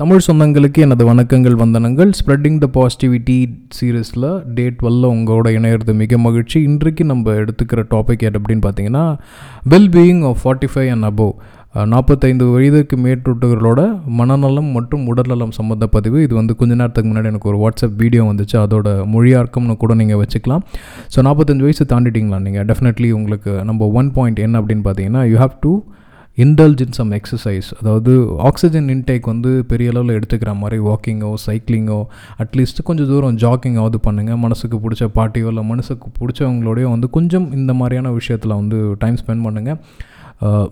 தமிழ் சொந்தங்களுக்கு எனது வணக்கங்கள் வந்தனங்கள். ஸ்ப்ரெட்டிங் த பாசிட்டிவிட்டி சீரீஸில் டே டுவெல்ல உங்களோட இணையிறது மிக மகிழ்ச்சி. இன்றைக்கு நம்ம எடுத்துக்கிற டாபிக் எது அப்படின்னு பார்த்தீங்கன்னா wellbeing of forty five and above நாற்பத்தைந்து வயதுக்கு மேற்பட்டவர்களோட மனநலம் மற்றும் உடல்நலம் சம்மந்த பதிவு. இது வந்து கொஞ்ச நேரத்துக்கு முன்னாடி எனக்கு ஒரு வாட்ஸ்அப் வீடியோ வந்துச்சு. அதோட மொழியாக்கம்னு கூட நீங்கள் வச்சுக்கலாம். ஸோ நாற்பத்தஞ்சு வயசு தாண்டிட்டிங்களா நீங்கள் டெஃபினெட்லி உங்களுக்கு நம்ம ஒன் பாயிண்ட் என்ன அப்படின்னு பார்த்தீங்கன்னா you have to indulge in some exercise அதாவது ஆக்சிஜன் இன்டேக் வந்து பெரிய அளவில் எடுத்துக்கிற மாதிரி வாக்கிங்கோ சைக்கிளிங்கோ அட்லீஸ்ட் கொஞ்சம் தூரம் ஜாக்கிங்காவது பண்ணுங்கள் மனசுக்கு பிடிச்ச பாட்டியோ இல்லை மனசுக்கு பிடிச்சவங்களோடய வந்து கொஞ்சம் இந்த மாதிரியான விஷயத்தில் வந்து டைம் ஸ்பெண்ட் பண்ணுங்கள்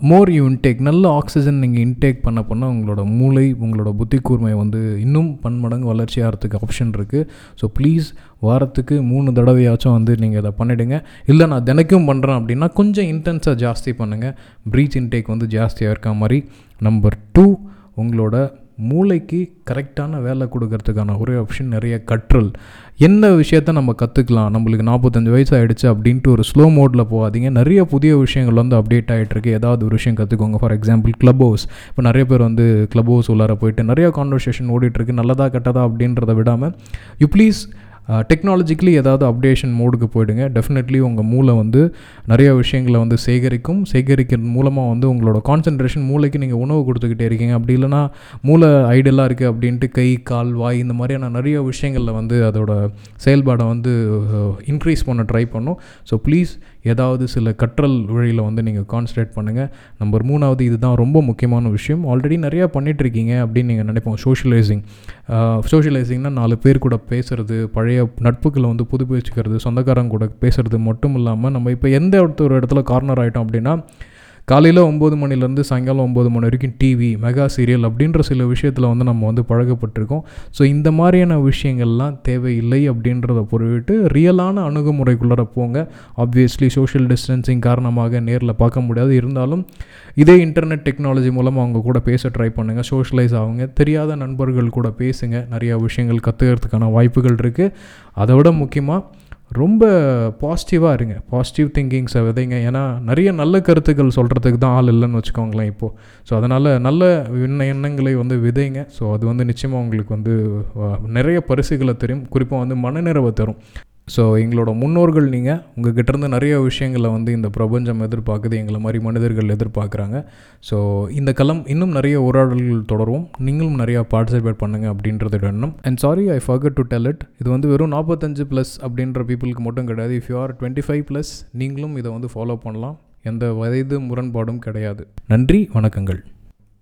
மோர் யூ இன்டேக் நல்ல ஆக்சிஜன் நீங்கள் இன்டேக் பண்ண பண்ண உங்களோட மூளை உங்களோட புத்தி கூர்மை வந்து இன்னும் பன்மடங்கு வளர்ச்சி ஆகிறதுக்கு ஆப்ஷன் இருக்குது ஸோ ப்ளீஸ் வாரத்துக்கு மூணு தடவையாச்சும் வந்து நீங்கள் இதை பண்ணிவிடுங்க இல்லை நான் தினைக்கும் பண்ணுறேன் அப்படின்னா கொஞ்சம் இன்டென்ஸாக ஜாஸ்தி பண்ணுங்கள் ப்ரீச் இன்டேக் வந்து ஜாஸ்தியாக இருக்க மாதிரி. நம்பர் டூ உங்களோட மூளைக்கு கரெக்டான வேலை கொடுக்கறதுக்கான ஒரே ஆப்ஷன் நிறைய கற்றல். என்ன விஷயத்த நம்ம கற்றுக்கலாம் நம்மளுக்கு நாற்பத்தஞ்சு வயசு ஆகிடுச்சு அப்படின்ட்டு ஒரு ஸ்லோ மோடில் போகாதீங்க. நிறைய புதிய விஷயங்கள் வந்து அப்டேட் ஆகிட்டுருக்கு ஏதாவது ஒரு விஷயம் கற்றுக்கோங்க ஃபார் எக்ஸாம்பிள் க்ளப் ஹவுஸ் இப்போ நிறைய பேர் வந்து க்ளப் ஹவுஸ் உள்ளார போயிட்டு நிறைய கான்வர்சேஷன் ஓடிட்டுருக்கு. நல்லதாக கெட்டதா அப்படின்றத விடாமல் யூ ப்ளீஸ் டெக்னாலஜிக்கலி ஏதாவது அப்டேஷன் மோடுக்கு போயிடுங்க. டெஃபினெட்லி உங்கள் மூளை வந்து நிறைய விஷயங்களை வந்து சேகரிக்கும். சேகரிக்கிறது மூலமாக வந்து உங்களோட கான்சன்ட்ரேஷன் மூளைக்கு நீங்கள் உணவு கொடுத்துக்கிட்டே இருக்கீங்க. அப்படி இல்லைனா மூளை ஐடியலாக இருக்குது அப்படின்ட்டு கை கால் வாய் இந்த மாதிரியான நிறைய விஷயங்களில் வந்து அதோட செயல்பாடை வந்து இன்க்ரீஸ் பண்ண ட்ரை பண்ணும். ஸோ ப்ளீஸ் ஏதாவது சில கற்றல் வழியில் வந்து நீங்கள் கான்சன்ட்ரேட் பண்ணுங்கள் நம்பர் மூணாவது இதுதான் ரொம்ப முக்கியமான விஷயம். ஆல்ரெடி நிறையா பண்ணிகிட்ருக்கீங்க அப்படின்னு நீங்கள் நினைப்போம். சோஷியலைசிங் சோஷியலைசிங்னால் நாலு பேர் கூட பேசுகிறது பழைய நட்புகளை வந்து புதுப்பிச்சுக்கிறது சொந்தக்காரங்க கூட பேசுகிறது மட்டும் இல்லாமல் நம்ம இப்போ எந்த ஒரு இடத்துல கார்னர் ஆகிட்டோம் அப்படின்னா காலையில் ஒம்பது மணிலேருந்து சாயங்காலம் ஒம்பது மணி வரைக்கும் டிவி மெகா சீரியல் அப்படின்ற சில விஷயத்தில் வந்து நம்ம வந்து பழகப்பட்டிருக்கோம். ஸோ இந்த மாதிரியான விஷயங்கள்லாம் தேவையில்லை அப்படின்றத பொருவிட்டு ரியலான அணுகுமுறைக்குள்ளார போங்க. ஆப்வியஸ்லி சோஷியல் டிஸ்டன்சிங் காரணமாக நேரில் பார்க்க முடியாது. இருந்தாலும் இதே இன்டர்நெட் டெக்னாலஜி மூலமாக அவங்க கூட பேச ட்ரை பண்ணுங்கள் சோஷியலைஸ் ஆகுங்க. தெரியாத நண்பர்கள் கூட பேசுங்க. நிறையா விஷயங்கள் கற்றுக்கிறதுக்கான வாய்ப்புகள் இருக்குது அதை விட முக்கியமாக ரொம்ப பாசிட்டிவாக இருங்க. பாசிட்டிவ் திங்கிங்ஸை விதைங்க. ஏன்னா நிறைய நல்ல கருத்துக்கள் சொல்கிறதுக்கு தான் ஆள் இல்லைன்னு வச்சுக்கோங்களேன் இப்போது ஸோ அதனால் நல்ல எண்ண எண்ணங்களை வந்து விதைங்க. ஸோ அது வந்து நிச்சயமாக உங்களுக்கு வந்து நிறைய பரிசுகளை தெரியும் குறிப்பாக வந்து மனநிறைவை தரும். ஸோ எங்களோட முன்னோர்கள் நீங்கள் உங்கள் கிட்டேருந்து நிறைய விஷயங்களை வந்து இந்த பிரபஞ்சம் எதிர்பார்க்குது எங்களை மாதிரி மனிதர்கள் எதிர்பார்க்குறாங்க. ஸோ இந்த களம் இன்னும் நிறைய உரையாடல்கள் தொடரும் நீங்களும் நிறையா பார்ட்டிசிபேட் பண்ணுங்கள் அப்படின்றது எண்ணம். And sorry I forgot to tell it இது வந்து வெறும் நாற்பத்தஞ்சு ப்ளஸ் அப்படின்ற பீப்புளுக்கு மட்டும் கிடையாது. If you are twenty five plus நீங்களும் இதை வந்து ஃபாலோ பண்ணலாம். எந்த வயது முரண்பாடும் கிடையாது. நன்றி வணக்கங்கள்.